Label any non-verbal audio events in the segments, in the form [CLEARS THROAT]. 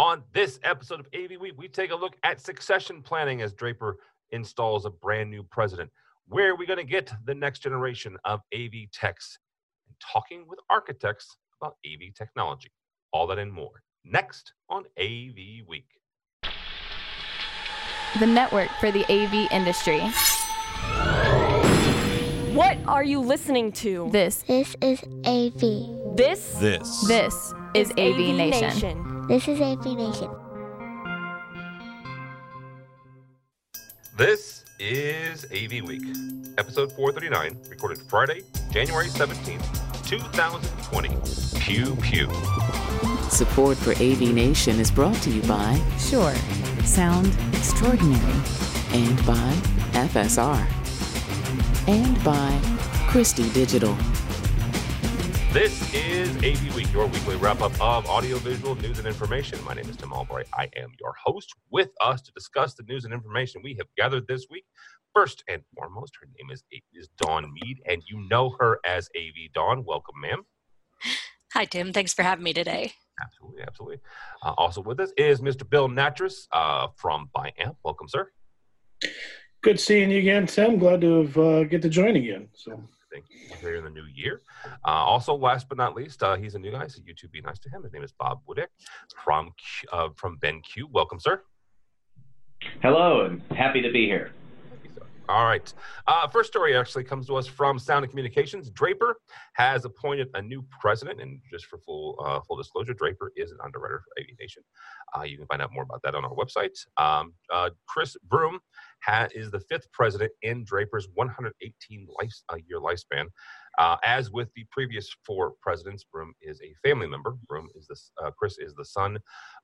On this episode of AV Week, we take a look at succession planning as Draper installs a brand new president. Where are we going to get the next generation of AV techs? And talking with architects about AV technology. All that and more next on AV Week. The network for the AV industry. What are you listening to? This, This is AV. This This. this is AV, Nation. This is AV Nation. This is AV Week, episode 439, recorded Friday, January 17th, 2020. Pew Pew. Support for AV Nation is brought to you by Shure. Sound extraordinary. and by FSR and by Christie Digital. This is AV Week, your weekly wrap up of audiovisual news and information. My name is Tim Albright. I am your host. With us to discuss the news and information we have gathered this week. First and foremost, her name is, is Dawn Mead, and you know her as AV Dawn. Welcome, ma'am. Hi, Tim. Thanks for having me today. Absolutely, absolutely. Uh, also with us is Mr. Bill Nattress uh, from Biamp. Welcome, sir. Good seeing you again, Tim. Glad to have, uh, get to join again. So Thank you. Here in the new year. Uh, also, last but not least, uh, he's a new guy, so you two be nice to him. His name is Bob Wudeck from Q- uh, from BenQ. Welcome, sir. Hello, and happy to be here. All right. Uh, first story actually comes to us from Sound and Communications. Draper has appointed a new president, and just for full uh, full disclosure, Draper is an underwriter for AV Nation. Uh, you can find out more about that on our website. Um, uh, Chris Broom ha- is the fifth president in Draper's 118 life, uh, year lifespan. Uh, as with the previous four presidents, Broom is a family member. Broom is the Chris is the son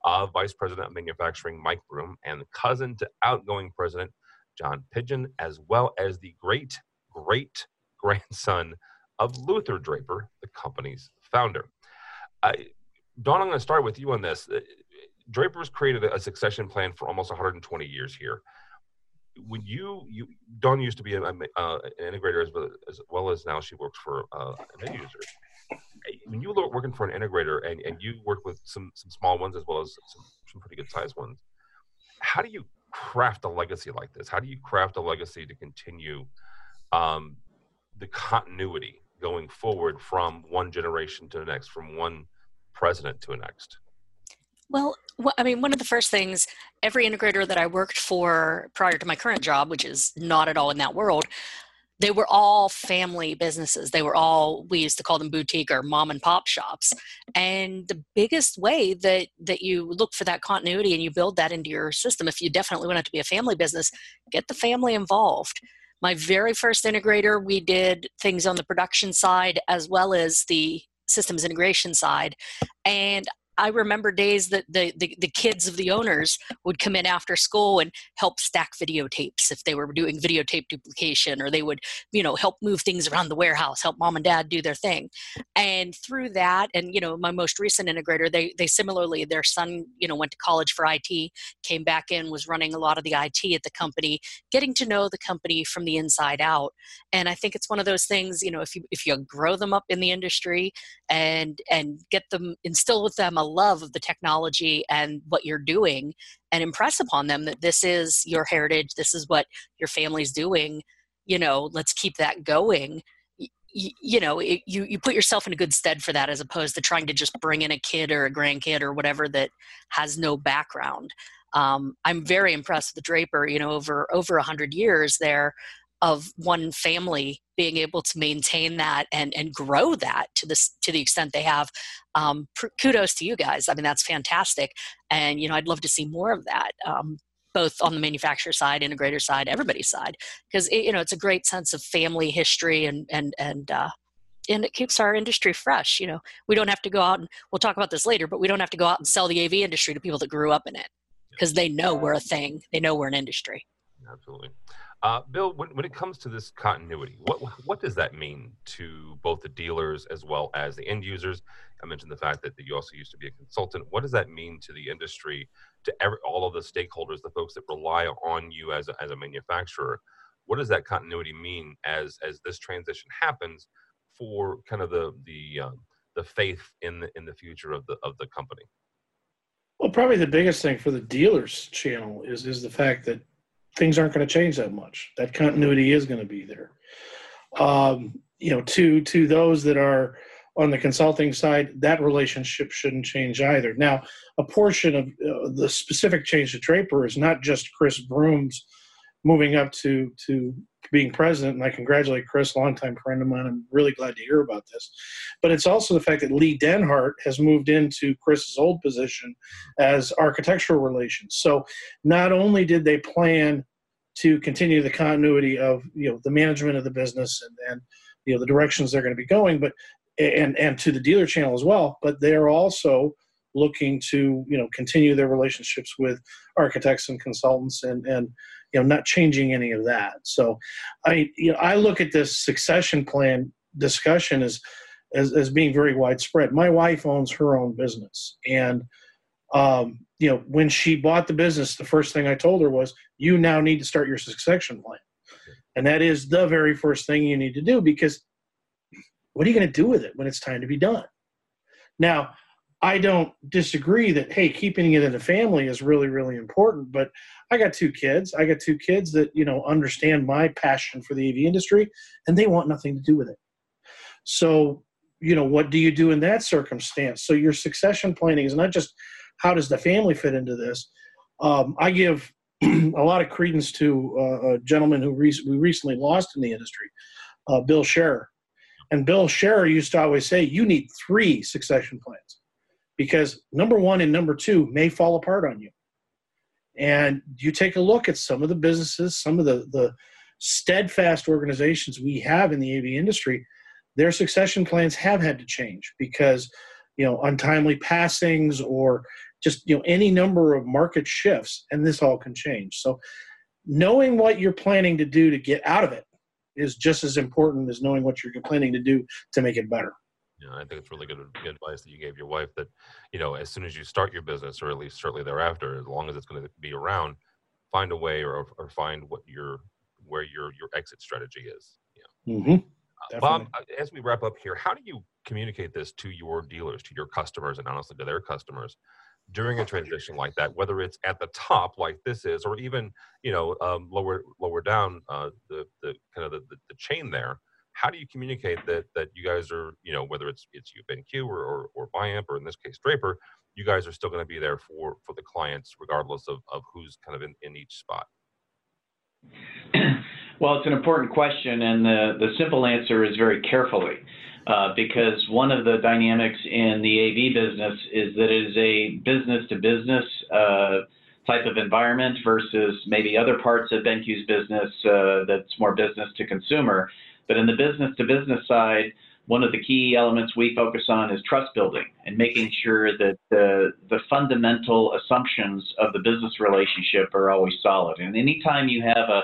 of Vice President of Manufacturing Mike Broom and cousin to outgoing President John Pidgeon, as well as the great great [LAUGHS] grandson of Luther Draper, the company's founder. Dawn, I'm going to start with you on this. Uh, Draper's created a succession plan for almost 120 years here. When you, you Dawn used to be a, a, uh, an integrator as well, as well as now she works for uh, an end user. When you were working for an integrator and, and you work with some some small ones as well as some, some pretty good sized ones, how do you craft a legacy like this? How do you craft a legacy to continue um, the continuity going forward from one generation to the next, from one president to the next? Well, I mean, one of the first things every integrator that I worked for prior to my current job, which is not at all in that world, they were all family businesses. They were all we used to call them boutique or mom and pop shops. And the biggest way that that you look for that continuity and you build that into your system, if you definitely want it to be a family business, get the family involved. My very first integrator, we did things on the production side as well as the systems integration side. And I remember days that the, the, the kids of the owners would come in after school and help stack videotapes if they were doing videotape duplication, or they would, you know, help move things around the warehouse, help mom and dad do their thing. And through that, and you know, my most recent integrator, they they similarly, their son, you know, went to college for IT, came back in, was running a lot of the IT at the company, getting to know the company from the inside out. And I think it's one of those things, you know, if you if you grow them up in the industry and and get them instill with them a love of the technology and what you're doing and impress upon them that this is your heritage this is what your family's doing you know let's keep that going. You know it, you you put yourself in a good stead for that as opposed to trying to just bring in a kid or a grandkid or whatever that has no background. Um, i'm very impressed with the draper you know over over a hundred years there of one family being able to maintain that and and grow that to this to the extent they have um, kudos to you guys. I mean that's fantastic. And you know i'd love to see more of that um, both on the manufacturer side integrator side everybody's side. Because you know it's a great sense of family history and and and uh, and it keeps our industry fresh you know. We don't have to go out and we'll talk about this later but we don't have to go out and sell the av industry to people that grew up in it because they know we're a thing. They know we're an industry. Absolutely. Uh, Bill, when, when it comes to this continuity, what what does that mean to both the dealers as well as the end users? I mentioned the fact that you also used to be a consultant. What does that mean to the industry, to every, all of the stakeholders, the folks that rely on you as a, as a manufacturer? What does that continuity mean as as this transition happens for kind of the the um, the faith in the in the future of the of the company? Well, probably the biggest thing for the dealers channel is is the fact that things aren't going to change that much. That continuity is going to be there. Um, you know, to to those that are on the consulting side, that relationship shouldn't change either. Now, a portion of uh, the specific change to Draper is not just Chris Broom's moving up to to being president, and I congratulate Chris, longtime friend of mine. I'm really glad to hear about this. But it's also the fact that Lee Denhart has moved into Chris's old position as architectural relations. So not only did they plan to continue the continuity of you know the management of the business and, and you know the directions they're going to be going, but and and to the dealer channel as well, but they're also looking to you know continue their relationships with architects and consultants and and you know not changing any of that. So i you know i look at this succession plan discussion as as, as being very widespread. My wife owns her own business. And um, you know when she bought the business the first thing i told her was you now need to start your succession plan. And that is the very first thing you need to do because what are you going to do with it when it's time to be done? Now I don't disagree that hey, keeping it in the family is really really important. But I got two kids. I got two kids that you know understand my passion for the AV industry, and they want nothing to do with it. So you know what do you do in that circumstance? So your succession planning is not just how does the family fit into this. Um, I give [CLEARS THROAT] a lot of credence to uh, a gentleman who re- we recently lost in the industry, uh, Bill Scherer. And Bill Scherer used to always say, you need three succession plans because number one and number two may fall apart on you. And you take a look at some of the businesses, some of the, the steadfast organizations we have in the AV industry, their succession plans have had to change because, you know, untimely passings or just, you know, any number of market shifts, and this all can change. So knowing what you're planning to do to get out of it is just as important as knowing what you're planning to do to make it better. Yeah, I think it's really good, good advice that you gave your wife that, you know, as soon as you start your business, or at least shortly thereafter, as long as it's going to be around, find a way or, or find what your where your your exit strategy is. Yeah. Mm-hmm. Uh, Bob, uh, as we wrap up here, how do you communicate this to your dealers, to your customers, and honestly to their customers during a transition like that? Whether it's at the top, like this is, or even you know um, lower lower down uh, the the kind of the, the chain there how do you communicate that that you guys are you know whether it's it's you BenQ or or, or Biamp or in this case Draper, you guys are still going to be there for for the clients regardless of of who's kind of in, in each spot. [CLEARS THROAT] Well, it's an important question, and the, the simple answer is very carefully. Uh, because one of the dynamics in the AV business is that it is a business to business uh, type of environment versus maybe other parts of BenQ's business uh, that's more business to consumer. But in the business to business side, one of the key elements we focus on is trust building and making sure that the, the fundamental assumptions of the business relationship are always solid. And anytime you have a,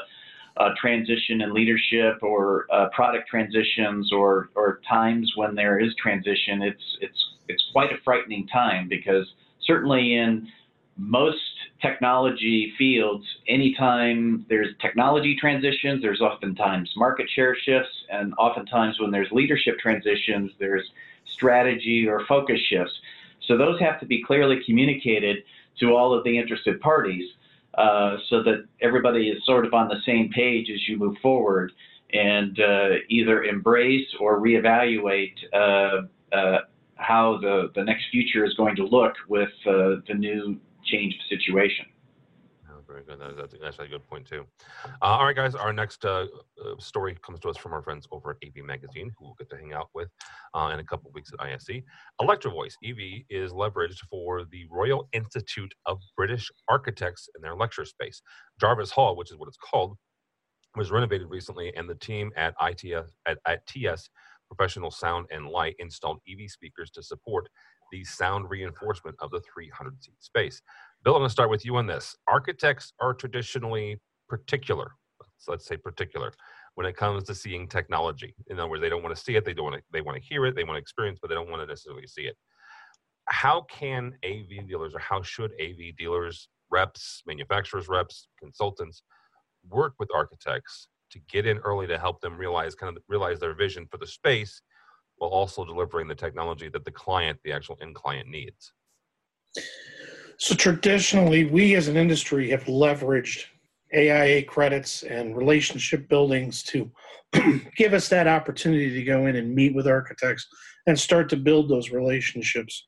a transition in leadership or uh, product transitions or, or times when there is transition, it's, it's, it's quite a frightening time because certainly in most technology fields, anytime there's technology transitions, there's oftentimes market share shifts, and oftentimes when there's leadership transitions, there's strategy or focus shifts. So those have to be clearly communicated to all of the interested parties uh, so that everybody is sort of on the same page as you move forward and uh, either embrace or reevaluate uh, uh how the, the next future is going to look with uh, the new change the situation. Oh, very good. That's, that's a good point too. Uh, all right, guys. Our next uh, uh story comes to us from our friends over at AV Magazine, who we'll get to hang out with uh, in a couple of weeks at ISE. Electro Voice EV is leveraged for the Royal Institute of British Architects in their lecture space. Jarvis Hall, which is what it's called, was renovated recently, and the team at ITS at, at TS Professional Sound and Light installed EV speakers to support the sound reinforcement of the 300 seat space. Bill, I'm going to start with you on this. Architects are traditionally particular, so let's say particular, when it comes to seeing technology. In other words, they don't want to see it, they don't want to, they want to hear it, they want to experience, but they don't want to necessarily see it. How can AV dealers, or how should AV dealers, reps, manufacturers, reps, consultants, work with architects to get in early to help them realize kind of realize their vision for the space while also delivering the technology that the client, the actual end client needs? So traditionally, we as an industry have leveraged AIA credits and relationship buildings to [CLEARS THROAT] give us that opportunity to go in and meet with architects and start to build those relationships.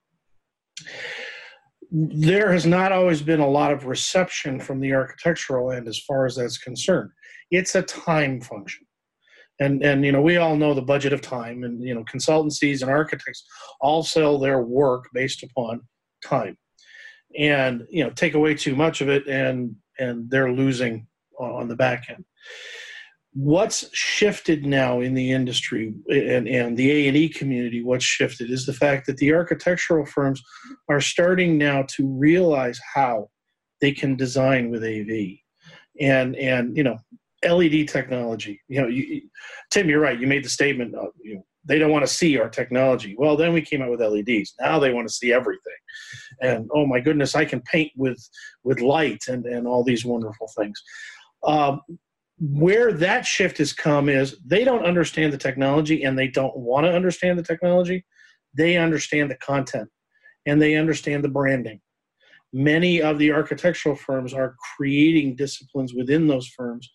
There has not always been a lot of reception from the architectural end as far as that's concerned. It's a time function. And, and you know we all know the budget of time and you know consultancies and architects all sell their work based upon time. And you know take away too much of it and and they're losing on the back end. What's shifted now in the industry and, and the a&e community what's shifted is the fact that the architectural firms are starting now to realize how they can design with av and and you know led technology. You know you, tim you're right. You made the statement of, you know, they don't want to see our technology. Well then we came out with leds now they want to see everything. And oh my goodness i can paint with with light and and all these wonderful things. Um, where that shift has come is they don't understand the technology and they don't want to understand the technology. They understand the content and they understand the branding. Many of the architectural firms are creating disciplines within those firms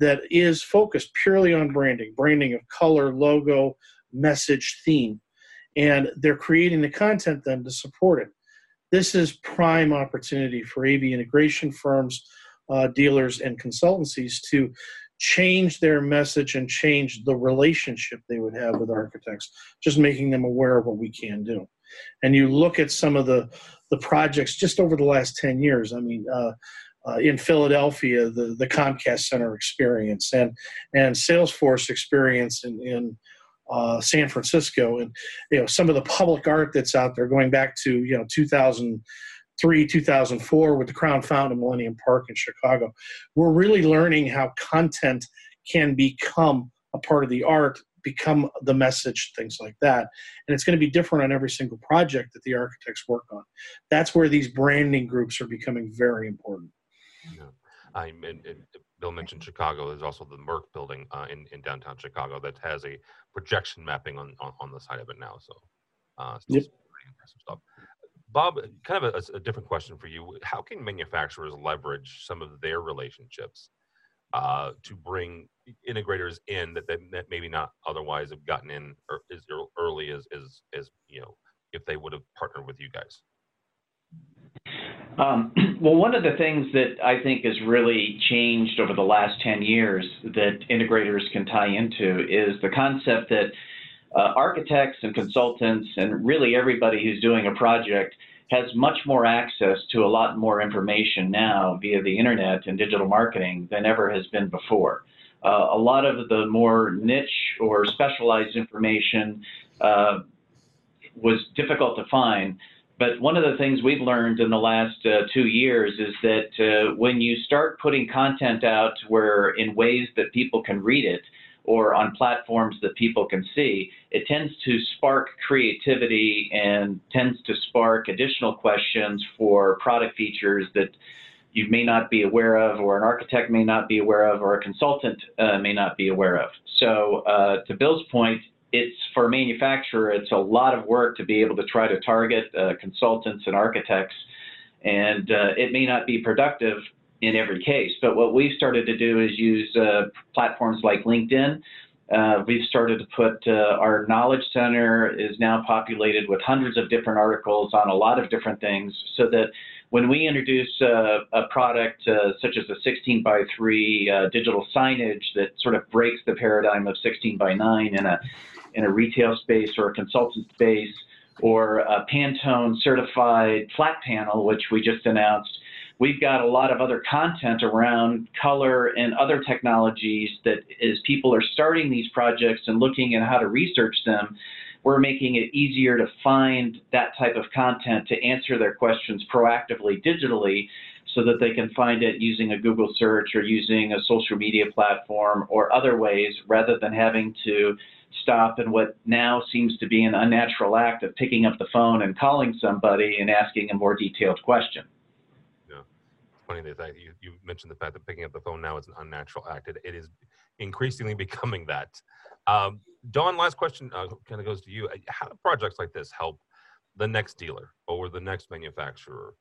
that is focused purely on branding, branding of color, logo, message, theme. And they're creating the content then to support it. This is prime opportunity for AV integration firms uh, dealers and consultancies to change their message and change the relationship they would have with architects, just making them aware of what we can do. And you look at some of the, the projects just over the last 10 years. I mean, uh, uh, in Philadelphia, the, the Comcast Center experience and, and Salesforce experience in, in uh, San Francisco, and you know some of the public art that's out there going back to you know 2003, 2004 with the Crown Fountain Millennium Park in Chicago. We're really learning how content can become a part of the art, become the message, things like that. And it's going to be different on every single project that the architects work on. That's where these branding groups are becoming very important. Yeah. I and, and Bill mentioned Chicago. There's also the Merck building uh, in, in downtown Chicago that has a projection mapping on, on, on the side of it now. So, uh, yep. impressive stuff. Bob, kind of a, a, different question for you. How can manufacturers leverage some of their relationships uh, to bring integrators in that, that, that maybe not otherwise have gotten in or as early as, as, as you know, if they would have partnered with you guys? Um, [CLEARS THROAT] well, one of the things that I think has really changed over the last 10 years that integrators can tie into is the concept that uh, architects and consultants and really everybody who's doing a project has much more access to a lot more information now via the internet and digital marketing than ever has been before. Uh, a lot of the more niche or specialized information uh, was difficult to find. But one of the things we've learned in the last uh, two years is that uh, when you start putting content out where in ways that people can read it, or on platforms that people can see, it tends to spark creativity and tends to spark additional questions for product features that you may not be aware of, or an architect may not be aware of, or a consultant uh, may not be aware of. So, uh, to Bill's point, it's for a manufacturer, it's a lot of work to be able to try to target uh, consultants and architects, and uh, it may not be productive in every case. But what we've started to do is use uh, platforms like LinkedIn. Uh, we've started to put uh, our knowledge center is now populated with hundreds of different articles on a lot of different things so that when we introduce uh, a product uh, such as a 16 by 3 uh, digital signage that sort of breaks the paradigm of 16 by 9 in a in a retail space or a consultant space or a Pantone certified flat panel, which we just announced, we've got a lot of other content around color and other technologies that as people are starting these projects and looking at how to research them, we're making it easier to find that type of content to answer their questions proactively digitally so that they can find it using a Google search or using a social media platform or other ways rather than having to stop in what now seems to be an unnatural act of picking up the phone and calling somebody and asking a more detailed question Yeah. It's funny that you, you mentioned the fact that picking up the phone now is an unnatural act. It, it is increasingly becoming that. Um, Dawn, last question uh, kind of goes to you. Uh, how do projects like this help the next dealer or the next manufacturer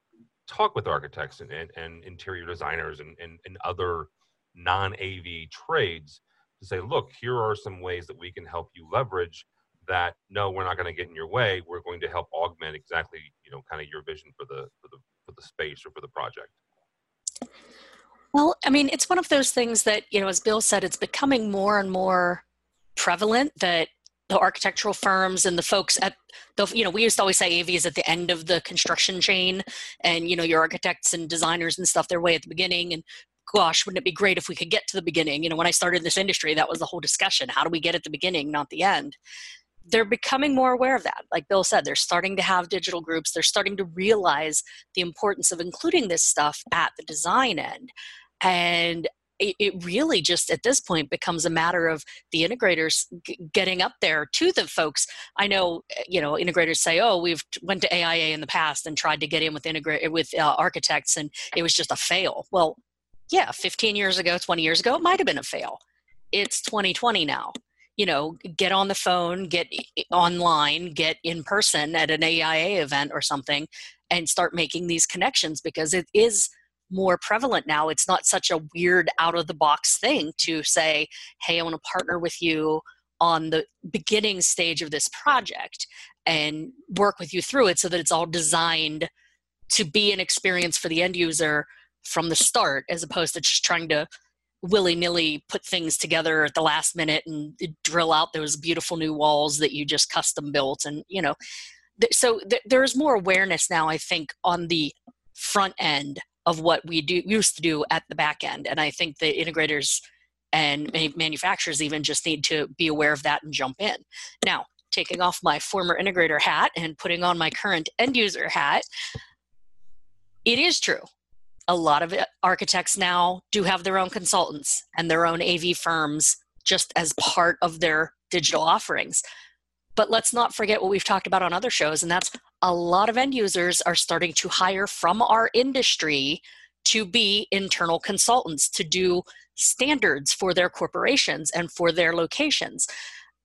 talk with architects and, and, and interior designers and, and, and other non-AV trades to say, look, here are some ways that we can help you leverage that. No, we're not going to get in your way. We're going to help augment exactly, you know, kind of your vision for the for the for the space or for the project. Well, I mean, it's one of those things that, you know, as Bill said, it's becoming more and more prevalent that the architectural firms and the folks at the you know we used to always say AV is at the end of the construction chain and you know your architects and designers and stuff they're way at the beginning and gosh wouldn't it be great if we could get to the beginning? You know when I started this industry that was the whole discussion. How do we get at the beginning not the end? They're becoming more aware of that. Like Bill said they're starting to have digital groups. They're starting to realize the importance of including this stuff at the design end. And it, it really just at this point becomes a matter of the integrators g- getting up there to the folks. I know, eh, you know, integrators say, "Oh, we've went to AIA in the past and tried to get in with integrate with uh, architects, and it was just a fail." Well, yeah, 15 years ago, 20 years ago, it might have been a fail. It's 2020 now. You know, get on the phone, get online, get in person at an AIA event or something, and start making these connections because it is more prevalent now. It's not such a weird out of the box thing to say, hey, I want to partner with you on the beginning stage of this project and work with you through it so that it's all designed to be an experience for the end user from the start as opposed to just trying to willy-nilly put things together at the last minute and uh, drill out those beautiful new walls that you just custom built and you know so there's more awareness now i think on the front end of what we do used to do at the back end. And i think the integrators and manufacturers even just need to be aware of that and jump in. Now taking off my former integrator hat and putting on my current end user hat it is true. A lot of uh, architects now do have their own consultants and their own av firms just as part of their digital offerings. But let's not forget what we've talked about on other shows, and that's a lot of end users are starting to hire from our industry to be internal consultants to do standards for their corporations and for their locations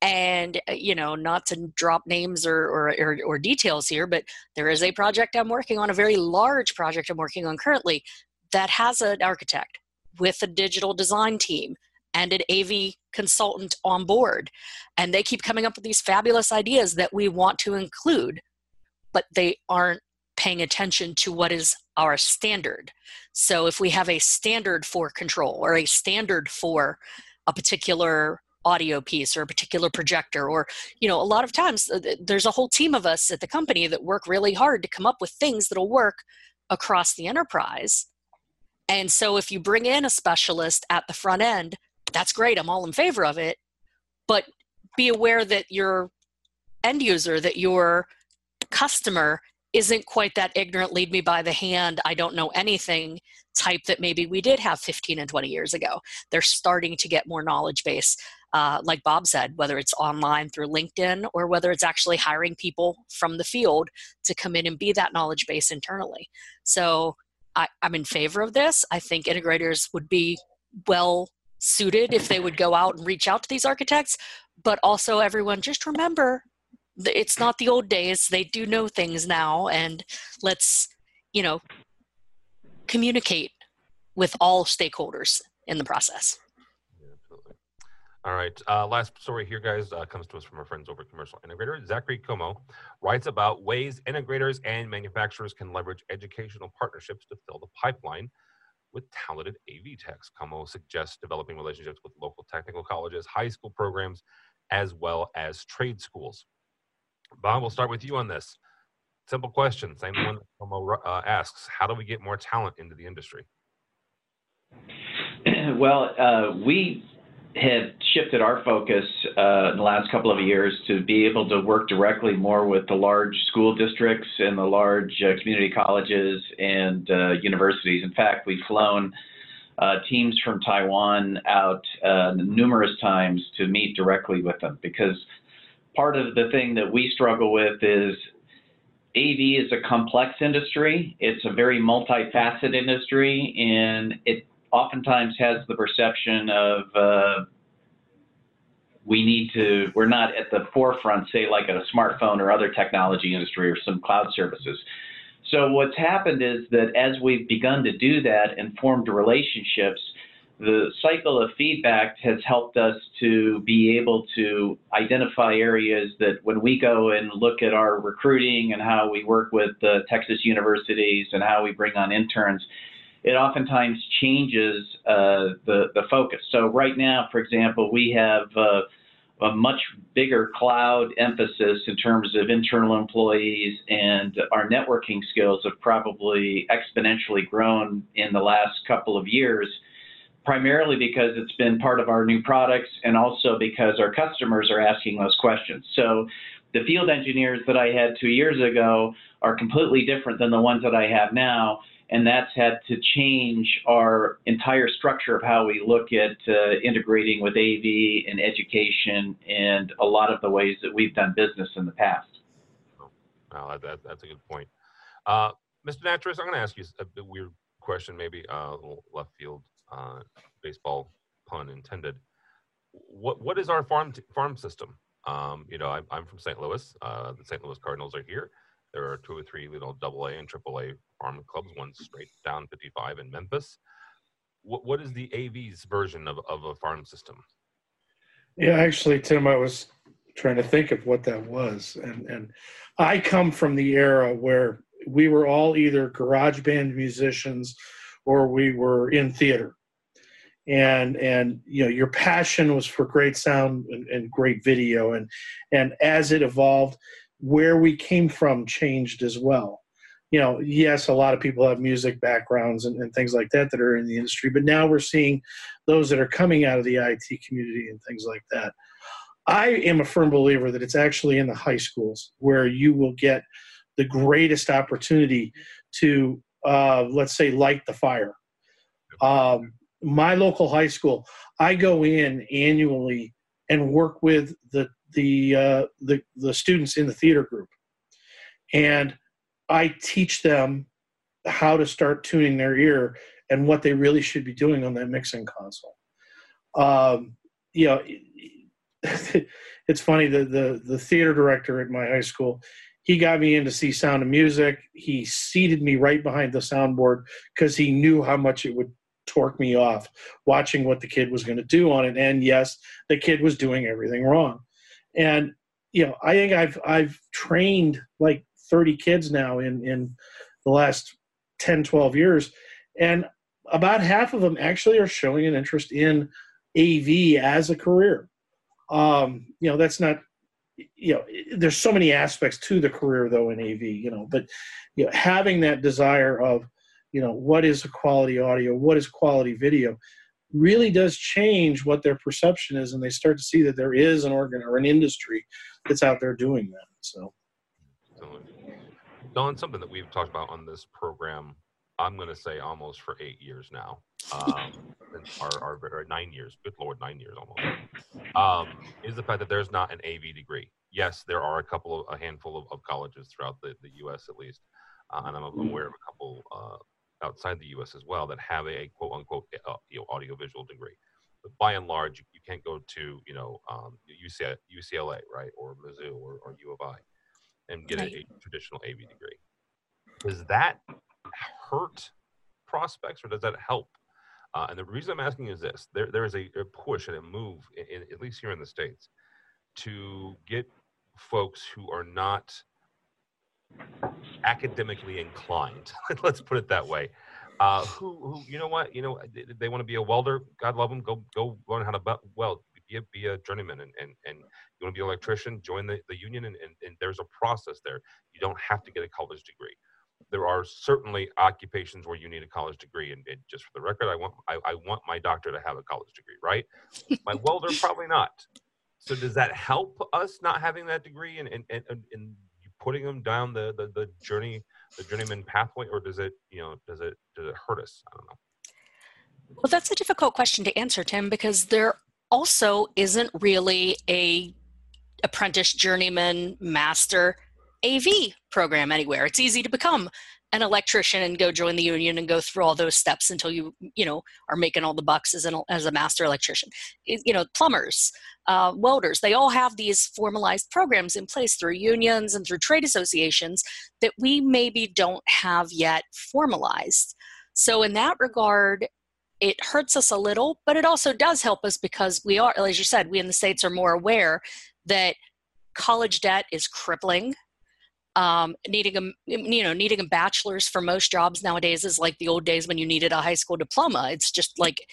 and uh, you know not to drop names or, or, or, or, details here but there is a project i'm working on a very large project i'm working on currently that has an architect with a digital design team and an AV consultant on board. And they keep coming up with these fabulous ideas that we want to include, but they aren't paying attention to what is our standard. So if we have a standard for control or a standard for a particular audio piece or a particular projector or you know a lot of times uh, there's a whole team of us at the company that work really hard to come up with things that'll work across the enterprise and so if you bring in a specialist at the front end that's great. I'm all in favor of it. But be aware that your end user, that your customer isn't quite that ignorant, lead me by the hand, I don't know anything type that maybe we did have 15 and 20 years ago. They're starting to get more knowledge base. Uh, like Bob said, whether it's online through LinkedIn or whether it's actually hiring people from the field to come in and be that knowledge base internally. So I, I'm in favor of this. I think integrators would be well suited if they would go out and reach out to these architects but also everyone just remember it's not the old days they do know things now and let's you know communicate with all stakeholders in the process all right. Uh, last story here, guys, uh, comes to us from our friends over at Commercial Integrator. Zachary Comeau writes about ways integrators and manufacturers can leverage educational partnerships to fill the pipeline with talented AV techs. Comeau suggests developing relationships with local technical colleges, high school programs, as well as trade schools. Bob, we'll start with you on this. Simple question, same one that Comeau uh, asks. How do we get more talent into the industry? [CLEARS THROAT] Well, uh, we have shifted our focus uh, in the last couple of years to be able to work directly more with the large school districts and the large uh, community colleges and uh, universities. In fact, we've flown uh, teams from Taiwan out uh, numerous times to meet directly with them because part of the thing that we struggle with is AV is a complex industry. It's a very multifaceted industry, and it oftentimes has the perception of uh, we need to we're not at the forefront say like a smartphone or other technology industry or some cloud services So what's happened is that as we've begun to do that and formed relationships, the cycle of feedback has helped us to be able to identify areas that when we go and look at our recruiting and how we work with the Texas universities and how we bring on interns, it oftentimes changes uh, the, the focus. So right now, for example, we have uh, a much bigger cloud emphasis in terms of internal employees, and our networking skills have probably exponentially grown in the last couple of years, primarily because it's been part of our new products and also because our customers are asking those questions. So the field engineers that I had two years ago are completely different than the ones that I have now and that's had to change our entire structure of how we look at uh, integrating with AV and education and a lot of the ways that we've done business in the past. Well, that, that's a good point. Uh, Mr. Nattress, I'm going to ask you a weird question, maybe uh, left field uh, baseball pun intended. What what is our farm t- farm system? Um, you know, I'm, I'm from St. Louis. Uh, the St. Louis Cardinals are here. There are two or three little double A and triple A farm clubs, one straight down 55 in Memphis. What, what is the AV's version of, of a farm system? Yeah, actually, Tim, I was trying to think of what that was. And, and I come from the era where we were all either garage band musicians or we were in theater. And and you know your passion was for great sound and, and great video and and as it evolved, where we came from changed as well. You know, yes, a lot of people have music backgrounds and, and, things like that that are in the industry, but now we're seeing those that are coming out of the IT community and things like that. I am a firm believer that it's actually in the high schools where you will get the greatest opportunity to, uh, let's say, light the fire. Um, my local high school, I go in annually and work with the the uh, the the students in the theater group, and I teach them how to start tuning their ear and what they really should be doing on that mixing console. Um, you know, [LAUGHS] it's funny the, the the theater director at my high school he got me in to see sound of music. He seated me right behind the soundboard because he knew how much it would torque me off watching what the kid was going to do on it. And yes the kid was doing everything wrong. And you know i think i've i've trained like 30 kids now in in the last 10 12 years. And about half of them actually are showing an interest in av as a career. Um you know that's not you know there's so many aspects to the career though in av you know but you know having that desire of you know what is a quality audio what is quality video really does change what their perception is and they start to see that there is an organ or an industry that's out there doing that so. Dawn, something that we've talked about on this program, I'm going to say almost for eight years now, um, [LAUGHS] our, our, our, nine years, good Lord, nine years almost, um, is the fact that there's not an AV degree. Yes, there are a couple of, a handful of, of colleges throughout the, the U.S. at least, uh, and I'm aware of a couple uh, outside the U.S. as well that have a, quote unquote uh, you know, audiovisual degree. But by and large, you can't go to you know um, UCLA, UCLA, right, or Mizzou or, or U of I, and get right. a, a traditional AV degree. Does that hurt prospects, or does that help? Uh, and the reason I'm asking is this: there there is a, a push and a move, in, in, at least here in the states, to get folks who are not academically inclined. [LAUGHS] Let's put it that way. Uh, who, who, you know what, you know, they, they want to be a welder. God love them. Go, go learn how to weld. Be a, be a journeyman, and, and and you want to be an electrician. Join the, the union, and, and, and there's a process there. You don't have to get a college degree. There are certainly occupations where you need a college degree, and, and just for the record, I want I, I want my doctor to have a college degree, right? my welder [LAUGHS] probably not. So does that help us not having that degree and and, and, and putting them down the, the, the journey, the journeyman pathway, or does it, you know, does it, does it hurt us? I don't know. Well, that's a difficult question to answer, Tim, because there also isn't really a apprentice journeyman master AV program anywhere. It's easy to become an electrician and go join the union and go through all those steps until you you know are making all the bucks as an as a master electrician. You know plumbers uh, welders they all have these formalized programs in place through unions and through trade associations that we maybe don't have yet formalized. So in that regard it hurts us a little but it also does help us because we are as you said we in the states are more aware that college debt is crippling um, needing a you know needing a bachelor's for most jobs nowadays is like the old days when you needed a high school diploma. It's just like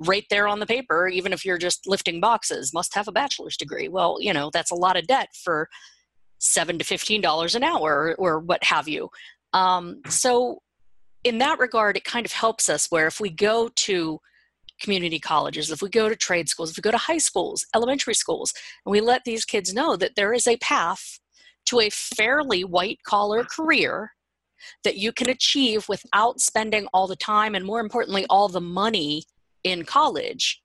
right there on the paper even if you're just lifting boxes must have a bachelor's degree. Well you know that's a lot of debt for seven to fifteen dollars an hour or, or, what have you. Um, so in that regard it kind of helps us where if we go to community colleges if we go to trade schools if we go to high schools elementary schools and we let these kids know that there is a path to a fairly white collar career that you can achieve without spending all the time and more importantly all the money in college.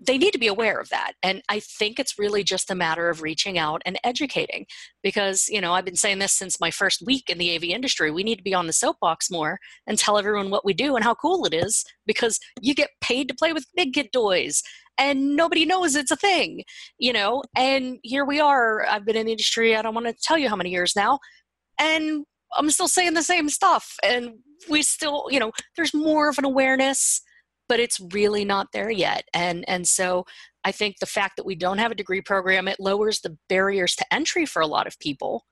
They need to be aware of that. And i think it's really just a matter of reaching out and educating because you know i've been saying this since my first week in the av industry. We need to be on the soapbox more and tell everyone what we do and how cool it is because you get paid to play with big kid toys and nobody knows it's a thing, you know. And here we are. I've been in the industry, I don't want to tell you how many years now, and I'm still saying the same stuff. And we still, you know, there's more of an awareness, but it's really not there yet. And and so I think the fact that we don't have a degree program, it lowers the barriers to entry for a lot of people.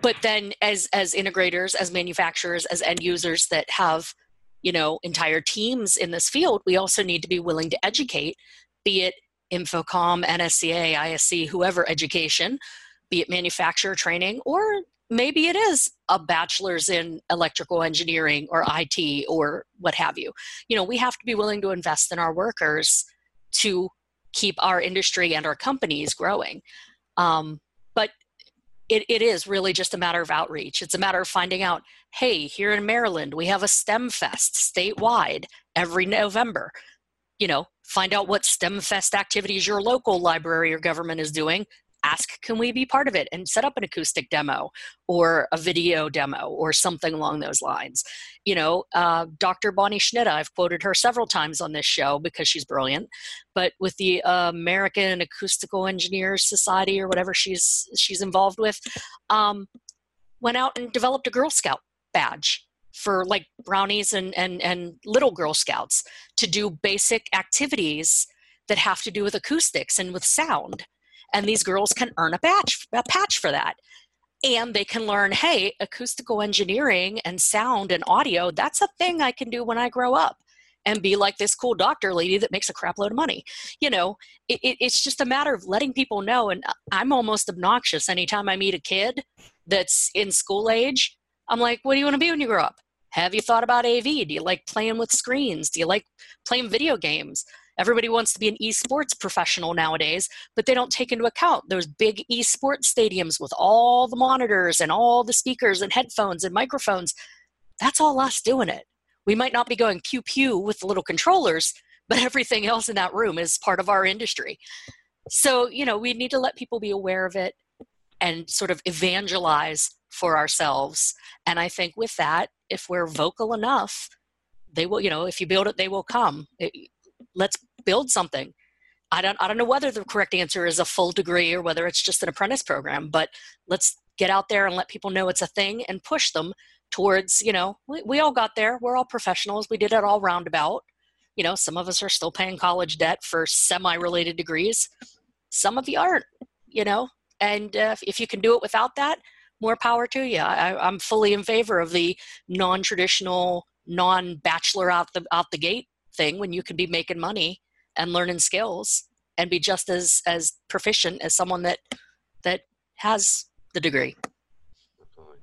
But then as as integrators, as manufacturers, as end users that have you know entire teams in this field we also need to be willing to educate be it InfoComm nsca isc whoever education be it manufacturer training or maybe it is a bachelor's in electrical engineering or it or what have you. You know we have to be willing to invest in our workers to keep our industry and our companies growing. Um, but it, it is really just a matter of outreach. It's a matter of finding out, hey, here in Maryland, we have a STEM Fest statewide every November. You know, find out what STEM Fest activities your local library or government is doing ask can we be part of it? and set up an acoustic demo or a video demo or something along those lines. You know uh, dr bonnie schnitta i've quoted her several times on this show because she's brilliant but with the american acoustical engineers society or whatever she's she's involved with um, went out and developed a girl scout badge for like brownies and, and, and little girl scouts to do basic activities that have to do with acoustics and with sound and these girls can earn a patch a patch for that. And they can learn hey acoustical engineering and sound and audio that's a thing i can do when i grow up and be like this cool doctor lady that makes a crap load of money. You know it, it, it's just a matter of letting people know. And i'm almost obnoxious anytime i meet a kid that's in school age. I'm like what do you want to be when you grow up? Have you thought about av do you like playing with screens? Do you like playing video games Everybody wants to be an esports professional nowadays, but they don't take into account those big esports stadiums with all the monitors and all the speakers and headphones and microphones. That's all us doing it. We might not be going pew pew with the little controllers, but [LAUGHS] everything else in that room is part of our industry. So, you know, we need to let people be aware of it and sort of evangelize for ourselves. And I think with that, if we're vocal enough, they will, you know, if you build it, they will come. It, let's build something. I don't I don't know whether the correct answer is a full degree or whether it's just an apprentice program, but let's get out there and let people know it's a thing and push them towards, you know, we, we all got there. We're all professionals. We did it all roundabout. You know, some of us are still paying college debt for semi-related degrees. Some of you aren't, you know, and uh, if you can do it without that, more power to you. I, I'm fully in favor of the non-traditional, non-bachelor out the out the gate thing when you can be making money and learning skills and be just as as proficient as someone that that has the degree. Absolutely.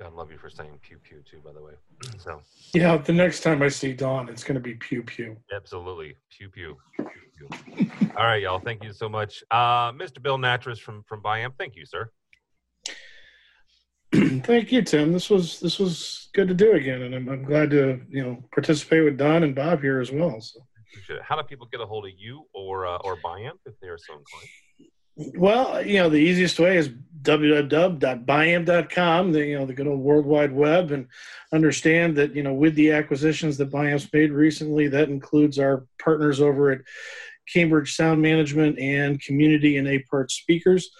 God love you for saying pew pew too, by the way. so yeah, the next time I see Dawn, it's going to be pew pew. Absolutely, pew pew. pew, pew. All right, y'all. Thank you so much, uh, Mr. Bill Nattress from from Biamp. Thank you, sir. [CLEARS THROAT] Thank you, Tim. This was this was good to do again, and I'm, I'm glad to you know participate with Dawn and Bob here as well. So. How do people get a hold of you or uh, or Biamp if they are so inclined? Well, you know, the easiest way is www.biamp.com, the, you know, the good old World Wide Web, and understand that, you know, with the acquisitions that Biamp's made recently, that includes our partners over at Cambridge Sound Management and Community and A-Part Speakers.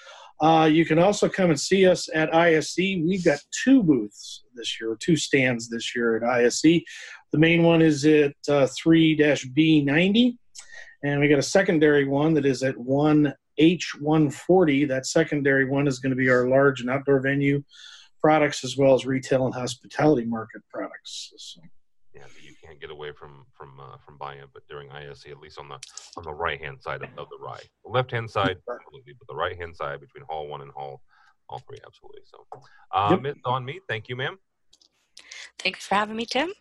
Uh, you can also come and see us at ISE. We've got two booths this year, two stands this year at ISE. The main one is at uh, 3 B90, and we got a secondary one that is at 1H140. That secondary one is going to be our large and outdoor venue products as well as retail and hospitality market products. So yeah, can't get away from from uh, from Biamp, but during ISE, at least on the on the right hand side of, of the ride, the left hand side absolutely, but the right hand side between Hall One and Hall all three absolutely. So, uh, yep. Miss Dawn Mead, thank you, ma'am. Thanks for having me, Tim.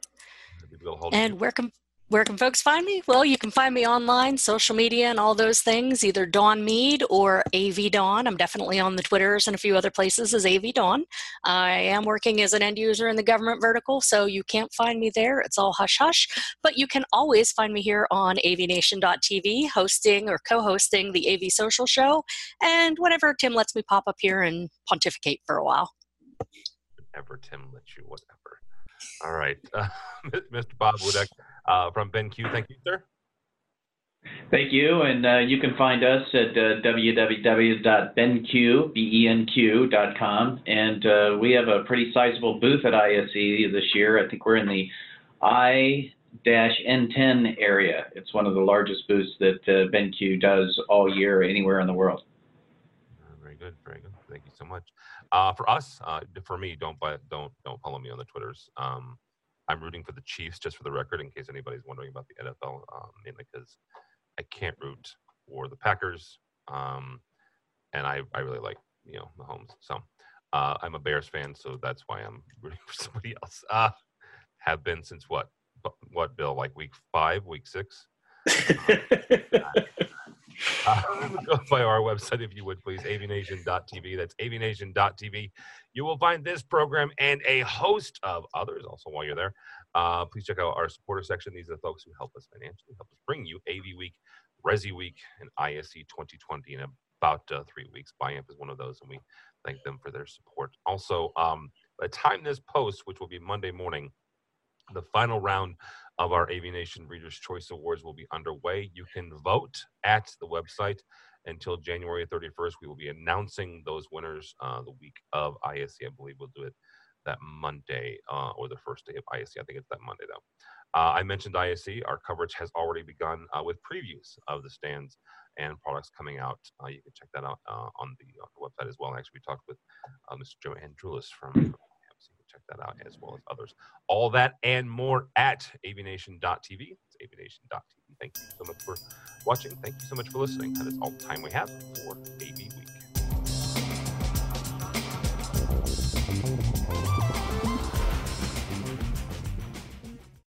And where can where can folks find me? Well, you can find me online, social media, and all those things, either Dawn Mead or AV Dawn. I'm definitely on the Twitters and a few other places as AV Dawn. I am working as an end user in the government vertical, so you can't find me there. It's all hush hush. But you can always find me here on avnation.tv, hosting or co hosting the AV Social Show, and whenever Tim lets me pop up here and pontificate for a while. Whenever Tim lets you, whatever. All right. [LAUGHS] Uh, Mr. Bob Wudeck uh, from BenQ. Thank you, sir. Thank you. And uh, you can find us at uh, www.benq.com. And uh, we have a pretty sizable booth at ISE this year. I think we're in the I N10 area. It's one of the largest booths that uh, BenQ does all year anywhere in the world. Very good. Very good. Thank you so much. Uh, for us, uh, for me, don't buy, don't don't follow me on the Twitters. Um, I'm rooting for the Chiefs, just for the record, in case anybody's wondering about the NFL, um, mainly because I can't root for the Packers, um, and I I really like you know Mahomes. So uh, I'm a Bears fan, so that's why I'm [LAUGHS] rooting for somebody else. Uh, have been since what what Bill like week five, week six. [LAUGHS] Uh, [LAUGHS] go by our website if you would please, avnation.tv. That's avnation.tv. You will find this program and a host of others also while you're there. Uh, please check out our supporter section. These are the folks who help us financially, help us bring you AV Week, Resi Week, and ISE 2020 in about uh, three weeks. Biamp is one of those, and we thank them for their support. Also, um, by the time this post, which will be Monday morning, the final round of our AV Nation Readers' Choice Awards will be underway. You can vote at the website until January 31st. We will be announcing those winners uh, the week of ISE. I believe we'll do it that Monday uh, or the first day of ISE. I think it's that Monday though. Uh, I mentioned ISE. Our coverage has already begun uh, with previews of the stands and products coming out. Uh, you can check that out uh, on the, on, the, website as well. Actually, we talked with Mr. Joe Andrulis from check that out as well as others. All that and more at avnation.tv. It's avnation.tv. Thank you so much for watching. Thank you so much for listening. That is all the time we have for AV Week.